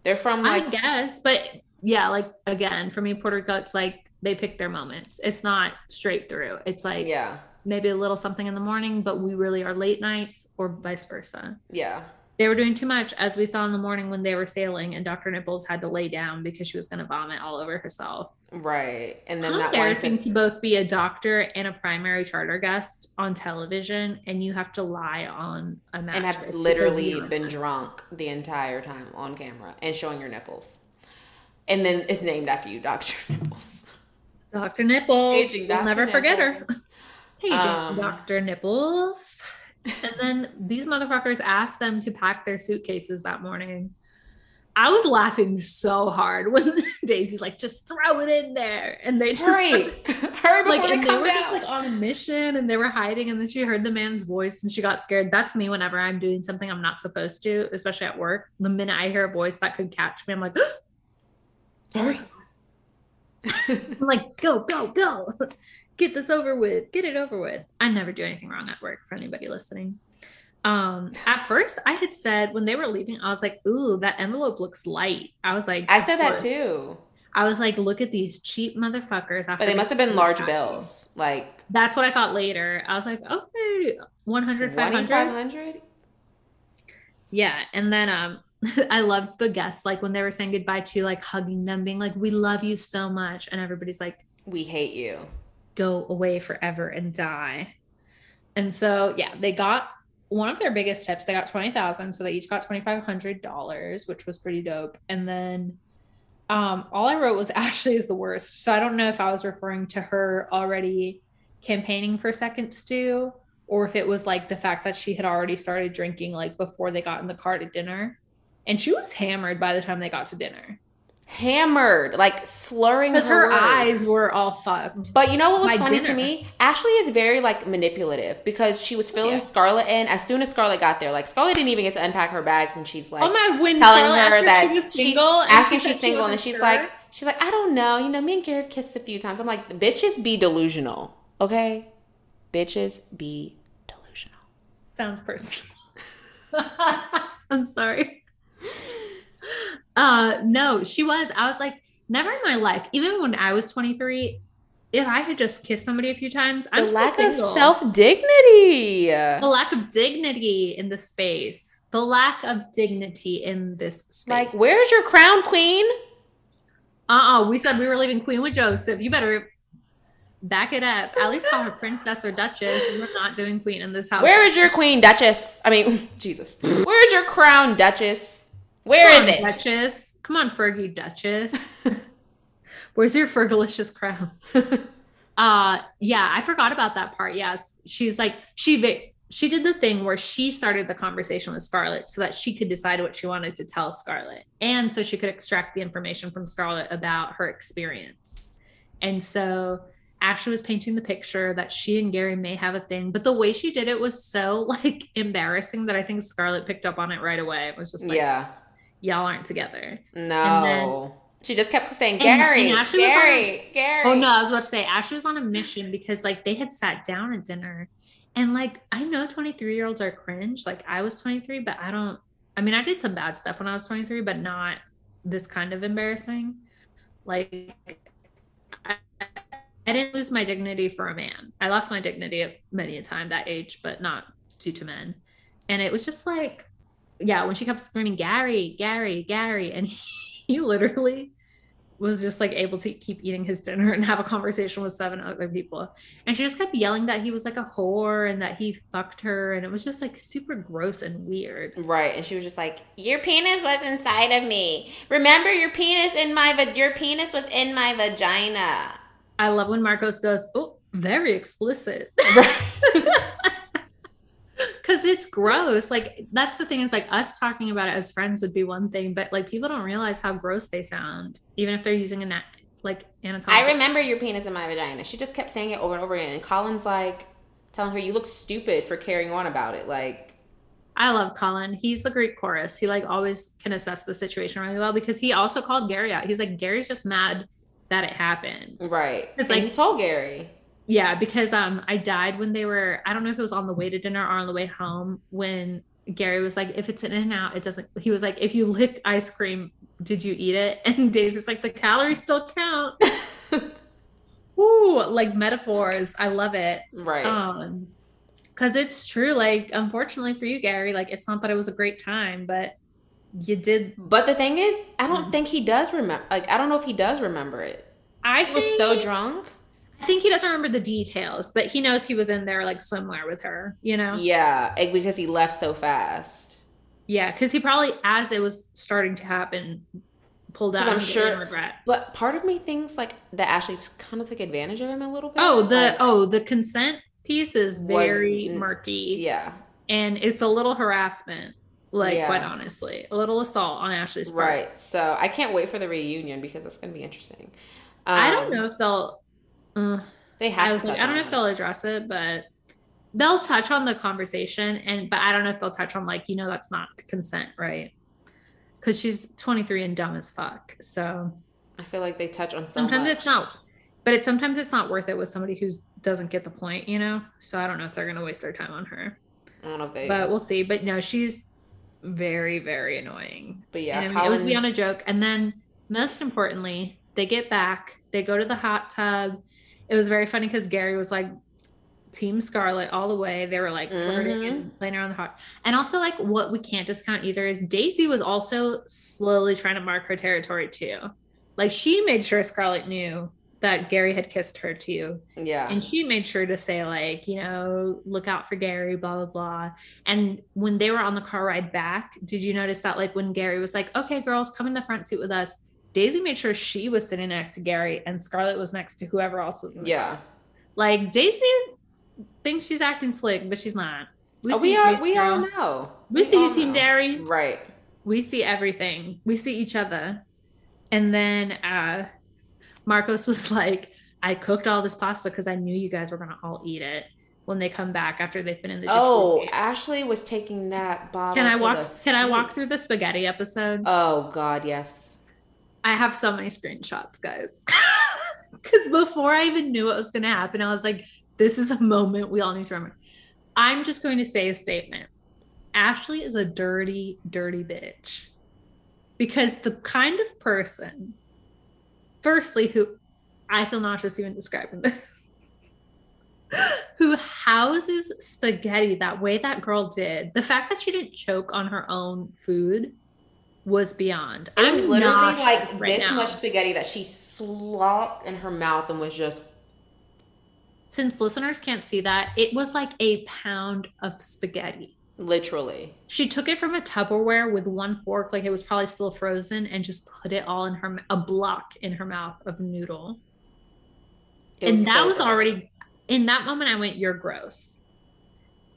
They're from like I guess, but yeah, like again, for me, Puerto Rico, it's like they pick their moments. It's not straight through. It's like yeah, maybe a little something in the morning, but we really are late nights or vice versa. yeah, They were doing too much, as we saw in the morning when they were sailing, and Dr. Nipples had to lay down because she was going to vomit all over herself. right, and then How that embarrassing to both be a doctor and a primary charter guest on television, and you have to lie on a mattress and have literally been don't- drunk the entire time on camera and showing your nipples. And then it's named after you, Dr. Nipples. Dr. Nipples. Aging We'll Dr. never forget her. Nipples. Hey, Um, Dr. Nipples. And then these motherfuckers asked them to pack their suitcases that morning. I was laughing so hard when Daisy's like, just throw it in there. And they just Hurry, hurry before like, they and they come were down. just like on a mission and they were hiding. And then she heard the man's voice and she got scared. That's me whenever I'm doing something I'm not supposed to, especially at work. The minute I hear a voice that could catch me, I'm like, I'm like, go, go, go. Get this over with. Get it over with. I never do anything wrong at work for anybody listening. Um, at first I had said when they were leaving, I was like, ooh, that envelope looks light. I was like, I said that too. I was like, look at these cheap motherfuckers. After But they must have been large bills, like That's what I thought later. I was like, okay, 100, 500. 2500 Yeah. And then um I loved the guests, like when they were saying goodbye to you, like hugging them, being like, We love you so much. And everybody's like, We hate you. Go away forever and die. And so yeah, they got one of their biggest tips. They got twenty thousand, so they each got twenty five hundred dollars, which was pretty dope. And then um, all I wrote was Ashley is the worst. So I don't know if I was referring to her already campaigning for second stew, or if it was like the fact that she had already started drinking like before they got in the car to dinner. And she was hammered by the time they got to dinner Hammered, like slurring because her words. eyes were all fucked. But you know what was My funny to me? Ashley is very like manipulative because she was filling Yeah. Scarlett in as soon as Scarlett got there. Like Scarlett didn't even get to unpack her bags, and she's like oh my! When telling Scarlett her that she was she's single, and asking she she's said she single, and she's sure. like, she's like, I don't know. You know, me and Gary have kissed a few times. I'm like, bitches be delusional, okay? Bitches be delusional. sounds personal. I'm sorry. Uh no, she was. I was like, never in my life, even when I was 23, if I had just kissed somebody a few times, The I'm still lack of self dignity. the lack of dignity in the space, the lack of dignity in this space. Like, where's your crown, queen? uh-uh, we said we were leaving Queen with Joseph. You better back it up. At least call her princess or duchess. We're not doing queen in this house. Where is your queen, Duchess? I mean, Jesus. Where's your crown, Duchess? Where Come is on, it? Duchess? Come on, Fergie Duchess. Where's your Fergalicious crown? Uh yeah, I forgot about that part. Yes. She's like she she did the thing where she started the conversation with Scarlett so that she could decide what she wanted to tell Scarlett and so she could extract the information from Scarlett about her experience. And so Ashley was painting the picture that she and Gary may have a thing, but the way she did it was so like embarrassing that I think Scarlett picked up on it right away. It was just like, yeah. Y'all aren't together. No. she just kept saying, Gary, and Ashley was on Gary, Gary. Oh no, I was about to say Ashley was on a mission because like they had sat down at dinner and like I know 23 year olds are cringe. Like I was 23, but I don't I mean I did some bad stuff when I was 23, but not this kind of embarrassing. Like I, I didn't lose my dignity for a man. I lost my dignity many a time that age, but not due to men. and it was just like, yeah, when she kept screaming, Gary, Gary, Gary, and he, he literally was just like able to keep eating his dinner and have a conversation with seven other people. And she just kept yelling that he was like a whore and that he fucked her. And it was just like super gross and weird. Right. And she was just like, Your penis was inside of me. Remember your penis in my va- your penis was in my vagina. I love when Marcos goes, Oh, very explicit. Cause it's gross. Like that's the thing is like us talking about it as friends would be one thing, but like people don't realize how gross they sound, even if they're using a na- like anatomical. I remember your penis in my vagina. She just kept saying it over and over again. And Colin's like telling her, You look stupid for carrying on about it. Like I love Colin. He's the Greek chorus. He like always can assess the situation really well because he also called Gary out. He's like, Gary's just mad that it happened. Right. It's like- he told Gary. Yeah, because um I died when they were I don't know if it was on the way to dinner or on the way home when Gary was like, if it's in and out, it doesn't he was like, if you lick ice cream, did you eat it? And Daisy's like, the calories still count. Ooh, like metaphors. I love it. right. Um because it's true, like unfortunately for you, Gary, like it's not that it was a great time, but you did but the thing is, I don't Mhm. think he does remember. Like, I don't know if he does remember it. I He was so drunk. I think he doesn't remember the details, but he knows he was in there like somewhere with her, you know? Yeah, eh, because he left so fast. Yeah, because he probably, as it was starting to happen, pulled out. I'm sure- regret. But part of me thinks like that Ashley kind of took advantage of him a little bit. Oh, the Like, oh, the consent piece is very mm, murky, yeah, and it's a little harassment. Like, Yeah. quite honestly, a little assault on Ashley's part. right. So I can't wait for the reunion because it's gonna be interesting. I don't Um, know if they'll. Uh, They have I to was like, touch I don't know on if they'll address it, but they'll touch on the conversation, and but I don't know if they'll touch on like you know that's not consent, right? Because she's 23 and dumb as fuck. So I feel like they touch on so sometimes it's not but it's sometimes it's not worth it with somebody who doesn't get the point you know so i don't know if they're going to waste their time on her I don't know if they. but we'll see but no she's very very annoying But yeah, and I mean, it was beyond a joke and then most importantly they get back they go to the hot tub it was very funny because gary was like team scarlet all the way. They were like flirting Mhm. and playing around the hot. And also like what we can't discount either is daisy was also slowly trying to mark her territory too. Like she made sure scarlet knew that gary had kissed her too. Yeah. and she made sure to say like you know look out for gary blah blah blah. And when they were on the car ride back did you notice that like when gary was like okay girls come in the front seat with us daisy made sure she was sitting next to gary and scarlett was next to whoever else was in the yeah. car. like daisy thinks she's acting slick but she's not We, oh, we are. We all know. we see all you team dairy Right. we see everything we see each other and then uh marcos was like i cooked all this pasta because i knew you guys were gonna all eat it when they come back after they've been in the Oh. Ashley was taking that bottle. can i walk can i walk through the spaghetti episode Oh God, yes. I have so many screenshots guys. Because before i even knew what was gonna happen i was like this is a moment we all need to remember. I'm just going to say a statement. Ashley is a dirty dirty bitch. Because the kind of person firstly who i feel nauseous even describing this who houses spaghetti that way that girl did the fact that she didn't choke on her own food was beyond It was I'm literally like right this now. much spaghetti that she slopped in her mouth and was just since listeners can't see that it was like a pound of spaghetti literally. she took it from a tupperware with one fork like it was probably still frozen and just put it all in her a block in her mouth of noodle It and that so was gross. already in that moment i went you're gross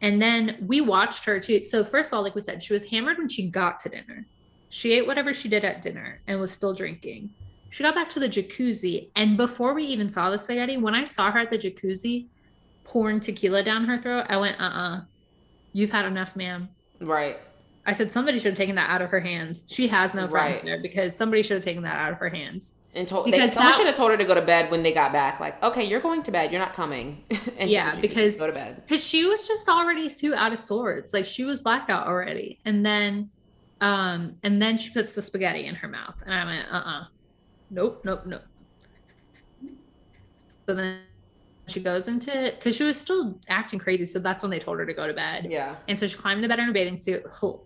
and then we watched her too so first of all like we said she was hammered when she got to dinner she ate whatever she did at dinner and was still drinking she got back to the jacuzzi and before we even saw the spaghetti when i saw her at the jacuzzi pouring tequila down her throat i went uh-uh you've had enough ma'am right. i said somebody should have taken that out of her hands she has no friends Right. there because somebody should have taken that out of her hands And told they, Because someone that- should have told her to go to bed when they got back. Like, okay, you're going to bed. You're not coming. and Yeah, because- go to bed. because she was just already too out of sorts like she was blackout already and then um and then she puts the spaghetti in her mouth and i went uh-uh nope nope nope so then she goes into it because she was still acting crazy. So that's when they told her to go to bed. Yeah. And so she climbed into bed in her bathing suit.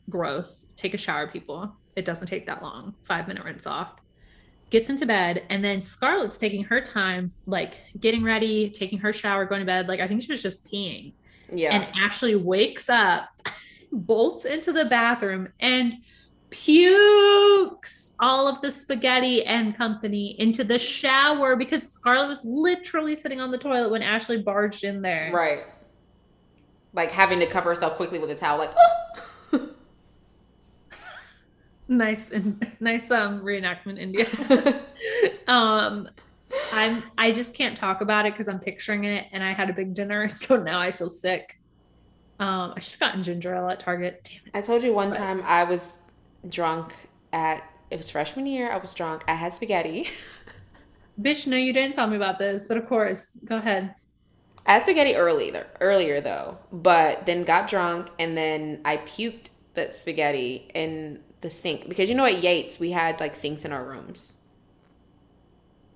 Gross. Take a shower, people. It doesn't take that long. Five minute rinse off. Gets into bed, and then Scarlett's taking her time, like getting ready, taking her shower, going to bed. Like I think she was just peeing. Yeah. And Ashley wakes up, bolts into the bathroom, and pukes all of the spaghetti and company into the shower because Scarlett was literally sitting on the toilet when Ashley barged in there. right. Like having to cover herself quickly with a towel, like, oh. Nice and nice um reenactment India. um I'm I just can't talk about it because I'm picturing it and I had a big dinner, so now I feel sick. Um I should have gotten ginger ale at Target. Damn it. I told you one But- time I was drunk at it was freshman year. I was drunk. I had spaghetti. Bitch, no, you didn't tell me about this, but of course, go ahead. I had spaghetti early earlier though, but then got drunk and then I puked that spaghetti in the sink because you know at Yates we had like sinks in our rooms.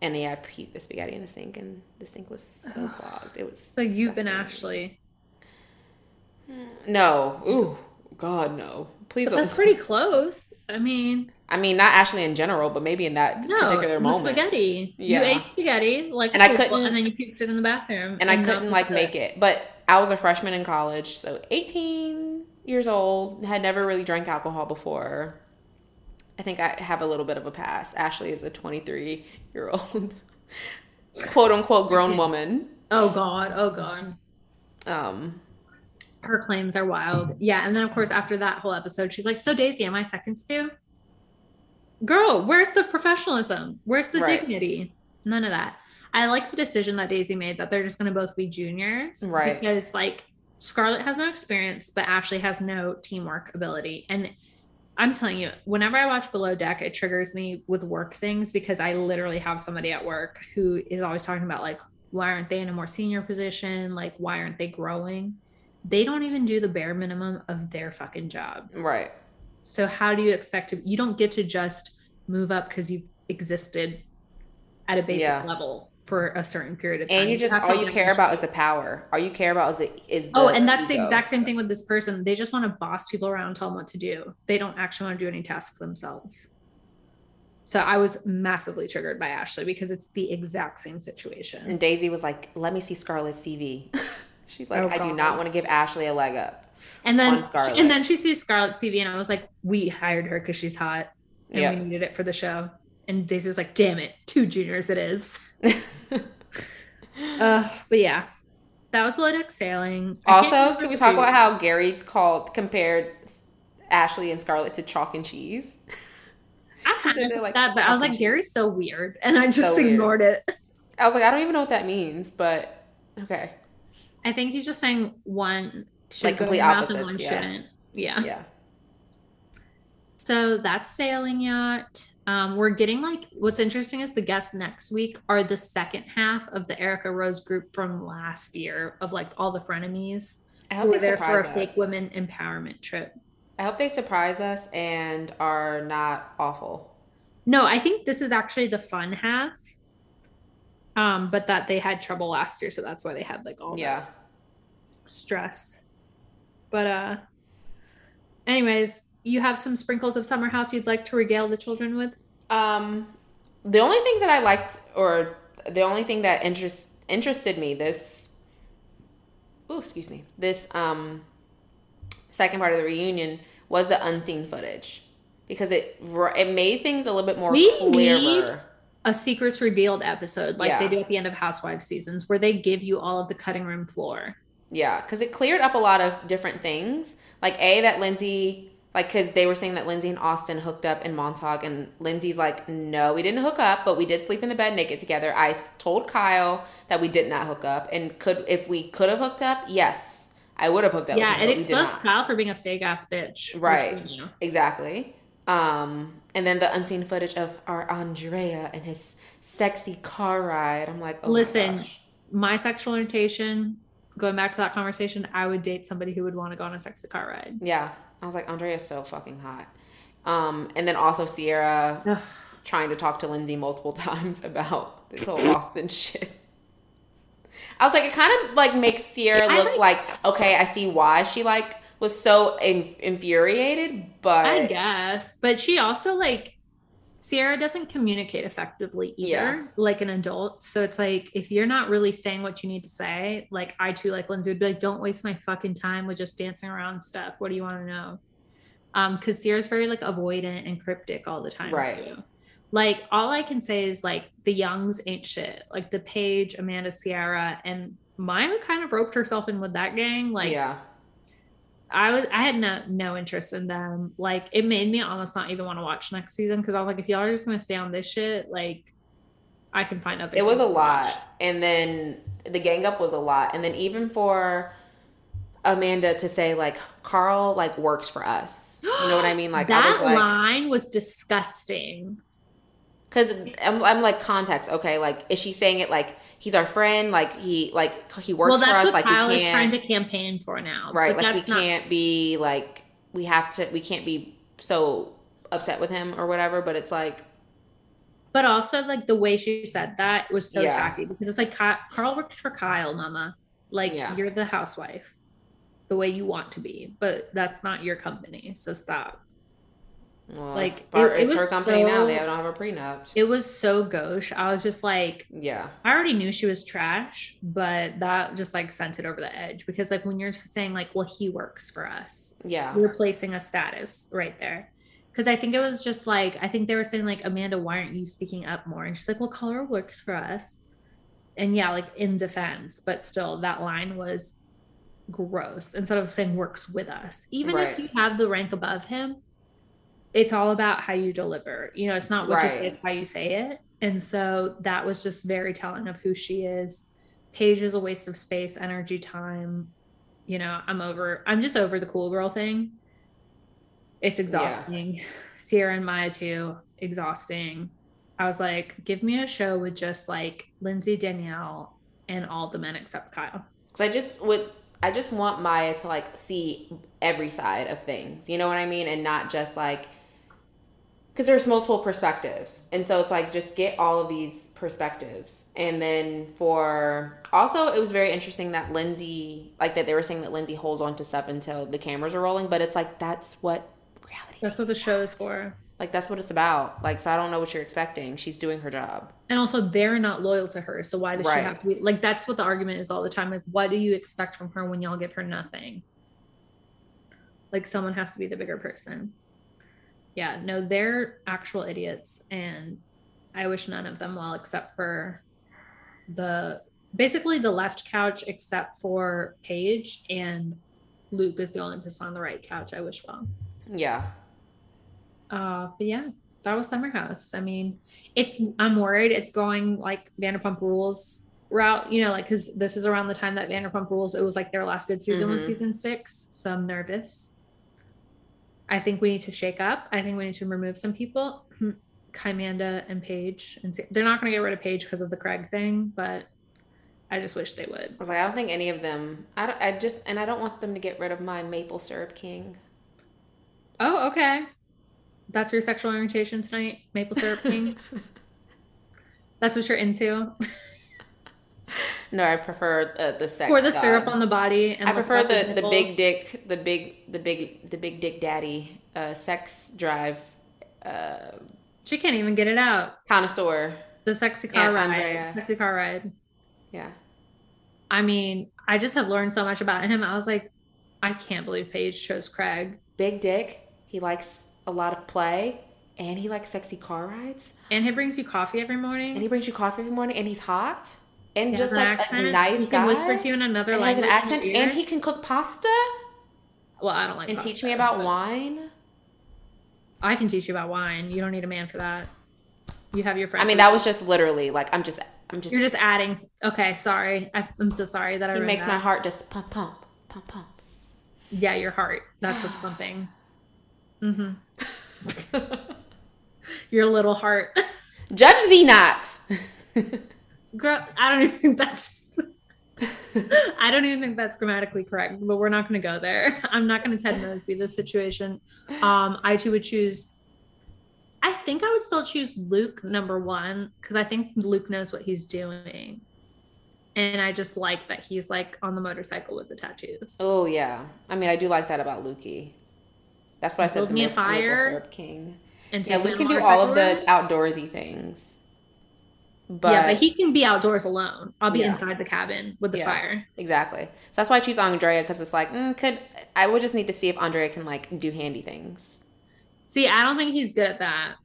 And yeah, I puked the spaghetti in the sink and the sink was so clogged. It was So you've been disgusting. Ashley. No. Ooh, God no. Please But don't. that's pretty close. I mean, I mean, not Ashley in general, but maybe in that no, particular moment. spaghetti. Yeah. You ate spaghetti like And I couldn't- and then you puked it in the bathroom. and I couldn't like make it. But I was a freshman in college, so 18 years old, had never really drank alcohol before. I think I have a little bit of a pass. Ashley is a 23 year old, quote unquote, grown woman. Oh god, oh god. Um, her claims are wild. Yeah. And then, of course, after that whole episode, she's like, So, Daisy, am I seconds too? Girl, where's the professionalism? Where's the Right. dignity? None of that. I like the decision that Daisy made that they're just going to both be juniors. Right. Because, like, Scarlett has no experience, but Ashley has no teamwork ability. And I'm telling you, whenever I watch Below Deck, it triggers me with work things because I literally have somebody at work who is always talking about, like, why aren't they in a more senior position? Like, why aren't they growing? They don't even do the bare minimum of their fucking job. right. So, how do you expect to? You don't get to just move up because you've existed at a basic Yeah. level for a certain period of time. And you just, all you care about is the power. All you care about is, it, is Oh, and that's the exact same thing with this person. They just want to boss people around tell them what to do. They don't actually want to do any tasks themselves. So I was massively triggered by Ashley because it's the exact same situation. And Daisy was like, let me see Scarlett's CV. She's like, Oh, I do not want to give Ashley a leg up. And then on and then she sees Scarlett's CV and I was like, we hired her because she's hot and Yeah. we needed it for the show. And Daisy was like, damn it, two juniors it is. Uh, but yeah, that was Below Deck Sailing. Also, can we talk food. about how Gary called compared Ashley and Scarlett to chalk and cheese? I said had like that, but I was like, Gary's so weird, and I So just weird. ignored it. I was like, I don't even know what that means, but okay. I think he's just saying one should Like complete opposites, one yeah. shouldn't. Yeah. Yeah. So that's sailing yacht. Um, we're getting like what's interesting is the guests next week are the second half of the Erica Rose group from last year of like all the frenemies I who hope were they there for a fake us. women empowerment trip. I hope they surprise us and are not awful. No, I think this is actually the fun half. Um, but that they had trouble last year, so that's why they had like all Yeah. stress. But uh anyways, you have some sprinkles of summer house you'd like to regale the children with? Um, the only thing that I liked, or the only thing that interest interested me this, oh, excuse me, this um second part of the reunion was the unseen footage because it it made things a little bit more We clearer. A secrets revealed episode, like Yeah. they do at the end of Housewives seasons, where they give you all of the cutting room floor. Yeah, because it cleared up a lot of different things. Like a that Lindsay, like because they were saying that Lindsay and Austin hooked up in Montauk, and Lindsay's like, no, we didn't hook up, but we did sleep in the bed naked together. I told Kyle that we did not hook up, and could if we could have hooked up, yes, I would have hooked up. yeah, with him, it but we did exposed. Kyle for being a fake ass bitch. Right. exactly. Um, and then the unseen footage of our Andrea and his sexy car ride. I'm like, oh Listen, my. My sexual orientation, going back to that conversation, I would date somebody who would want to go on a sexy car ride. yeah, I was like, Andrea's so fucking hot. Um, and then also Sierra trying to talk to Lindsay multiple times about this whole Austin shit. I was like, it kind of like makes Sierra look like- like, okay, I see why she like was so in- infuriated, but I guess. But she also like Sierra doesn't communicate effectively either, Yeah. like an adult. So it's like if you're not really saying what you need to say, like I too, like Lindsay would be like, don't waste my fucking time with just dancing around stuff. What do you want to know? Um, because Sierra's very like avoidant and cryptic all the time Right. too. Like all I can say is like the Youngs ain't shit. Like the Paige, Amanda, Sierra, and Maya kind of roped herself in with that gang. Like yeah, I was I had no no interest in them. Like it made me almost not even want to watch next season because I was like, if y'all are just gonna stay on this shit, like I can find other. it was a watch. lot. And then the gang up was a lot. And then even for Amanda to say like Carl like works for us, you know what I mean? Like that was like, line was disgusting. because I'm, I'm like context. Okay, like is she saying it like he's our friend? Like he like he works well, for us? Like Kyle we is trying can't to campaign for now. right? but Like we not- can't be like we have to. We can't be so upset with him or whatever. But it's like But also, like the way she said that was so Yeah. tacky because it's like Carl works for Kyle, Mama. Like Yeah. you're the housewife, the way you want to be, but that's not your company. So stop. Well, Like, it's, it- her company now. They don't have a prenup. It was so gauche. I was just like, yeah, I already knew she was trash, but that just like sent it over the edge because like when you're saying like, well, he works for us, yeah, you're placing a status right there. Because I think it was just like I think they were saying like Amanda, why aren't you speaking up more? And she's like, well, Carl works for us, and yeah, like in defense, but still that line was gross. Instead of saying works with us, even Right. if you have the rank above him, it's all about how you deliver. You know, it's not what you say, it's how you say it. And so that was just very telling of who she is. Paige is a waste of space, energy, time. You know, I'm over, I'm just over the cool girl thing. It's exhausting. Sierra and Maya too, exhausting. I was like, give me a show with just like Lindsay, Danielle, and all the men except Kyle. Because I just would, I just want Maya to like see every side of things. You know what I mean? And not just like, because there's multiple perspectives. And so it's like, just get all of these perspectives. And then for, also, it was very interesting that Lindsay, like that they were saying that Lindsay holds on to stuff until the cameras are rolling. But it's like, that's what reality That's what the show is for. Like, that's what it's about. Like, so I don't know what you're expecting. She's doing her job. And also, they're not loyal to her. So why does she have to be like? That's what the argument is all the time. Like, what do you expect from her when y'all give her nothing? Like, someone has to be the bigger person. Yeah, no, they're actual idiots, and I wish none of them well, except for the basically the left couch, except for Paige and Luke is the only person on the right couch. I wish well. Yeah. Uh, but yeah, that was Summer House. I mean, it's I'm worried it's going like Vanderpump Rules route, you know, like because this is around the time that Vanderpump Rules it was like their last good season with Mhm. season six, so I'm nervous. I think we need to shake up. I think we need to remove some people, Kymanda and Paige, and see, they're not going to get rid of Paige because of the Craig thing, but I just wish they would. I was like, I don't think any of them, I, don't, I just, and I don't want them to get rid of my maple syrup king. Oh, okay. That's your sexual orientation tonight, maple syrup king. That's what you're into. No, I prefer uh, the sex. Pour the god. syrup on the body. And I prefer the the big dick, the big the big the big dick daddy, uh, sex drive, uh, She can't even get it out. connoisseur. The sexy car Aunt ride. Andrea. Sexy car ride. Yeah, I mean, I just have learned so much about him. I was like, I can't believe Paige chose Craig. big dick. He likes a lot of play, and he likes sexy car rides, And he brings you coffee every morning. and he brings you coffee every morning, and he's hot, and He just an like accent. a nice he can guy. whisper to you in another and he has an accent, and he can cook pasta well, I don't like and pasta, teach me about wine. I can teach you about wine. You don't need a man for that. You have your friend. I mean, that was just literally like I'm just I'm just. You're just adding. Okay, sorry. I, I'm so sorry that I he makes that. my heart just pump pump pump pump. Yeah, your heart. That's what's pumping. Mm-hmm. Your little heart. Judge thee not. Girl, I don't even think that's. I don't even think that's grammatically correct, but we're not going to go there. I'm not going to Ted Mosby this situation. Um, I too would choose. I think I would still choose Luke number one because I think Luke knows what he's doing. And I just like that he's like on the motorcycle with the tattoos. Oh yeah. I mean, I do like that about Lukey. That's why I said the me a fire syrup king. And Yeah, Luke can do all of the outdoorsy things. But, yeah, but he can be outdoors alone. I'll be Yeah. inside the cabin with the Yeah. fire. exactly. So that's why I choose Andrea because it's like, mm, could I would just need to see if Andrea can like do handy things. See, I don't think he's good at that.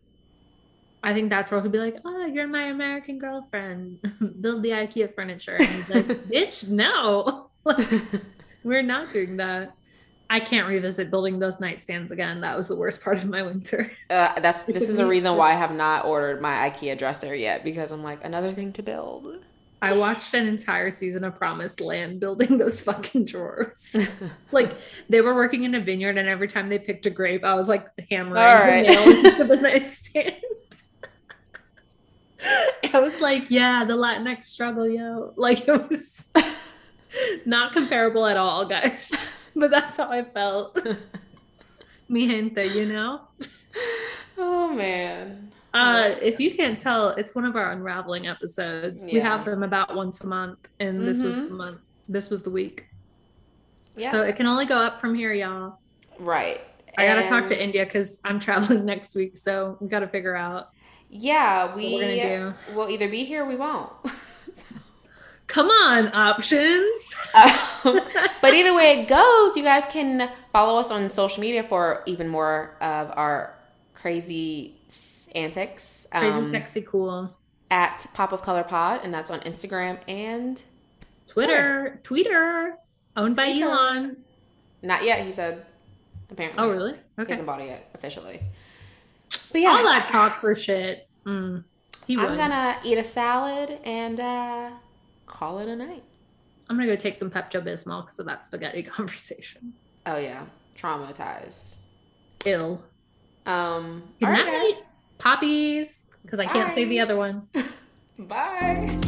I think that's where he'll be like, "Oh, you're my American girlfriend. Build the IKEA furniture." And he's like, "Bitch, no, we're not doing that." I can't revisit building those nightstands again. That was the worst part of my winter. Uh, that's this is a reason why I have not ordered my IKEA dresser yet because I'm like another thing to build. I watched an entire season of Promised Land building those fucking drawers. like they were working in a vineyard, and every time they picked a grape, I was like hammering All right. the nail into the nightstand. I was like, yeah, the Latinx struggle, yo. Like it was not comparable at all, guys. But that's how I felt. Mi gente, you know? oh man. Uh, if you can't tell, it's one of our unraveling episodes. We have them about once a month, and this was the Mhm. month. This was the week. Yeah. So it can only go up from here, y'all. right. I gotta talk to India because I'm traveling next week, so we gotta figure out Yeah, we we're gonna do. we'll either be here or we won't. Come on, options. Um, but either way it goes, you guys can follow us on social media for even more of our crazy antics. Crazy, Um, sexy, cool. At Pop of Color Pod, and that's on Instagram and Twitter, Twitter, owned by Twitter. Elon. not yet. He said apparently. Oh, really? He Okay. hasn't bought it yet officially. But yeah, All that talk for shit. Mm, he. I'm gonna eat a salad and uh, call it a night. I'm gonna go take some Pepto Bismol because of that spaghetti conversation. Oh yeah, traumatized. Ill. Um, Good right, night. Poppies, because I can't say the other one. Bye.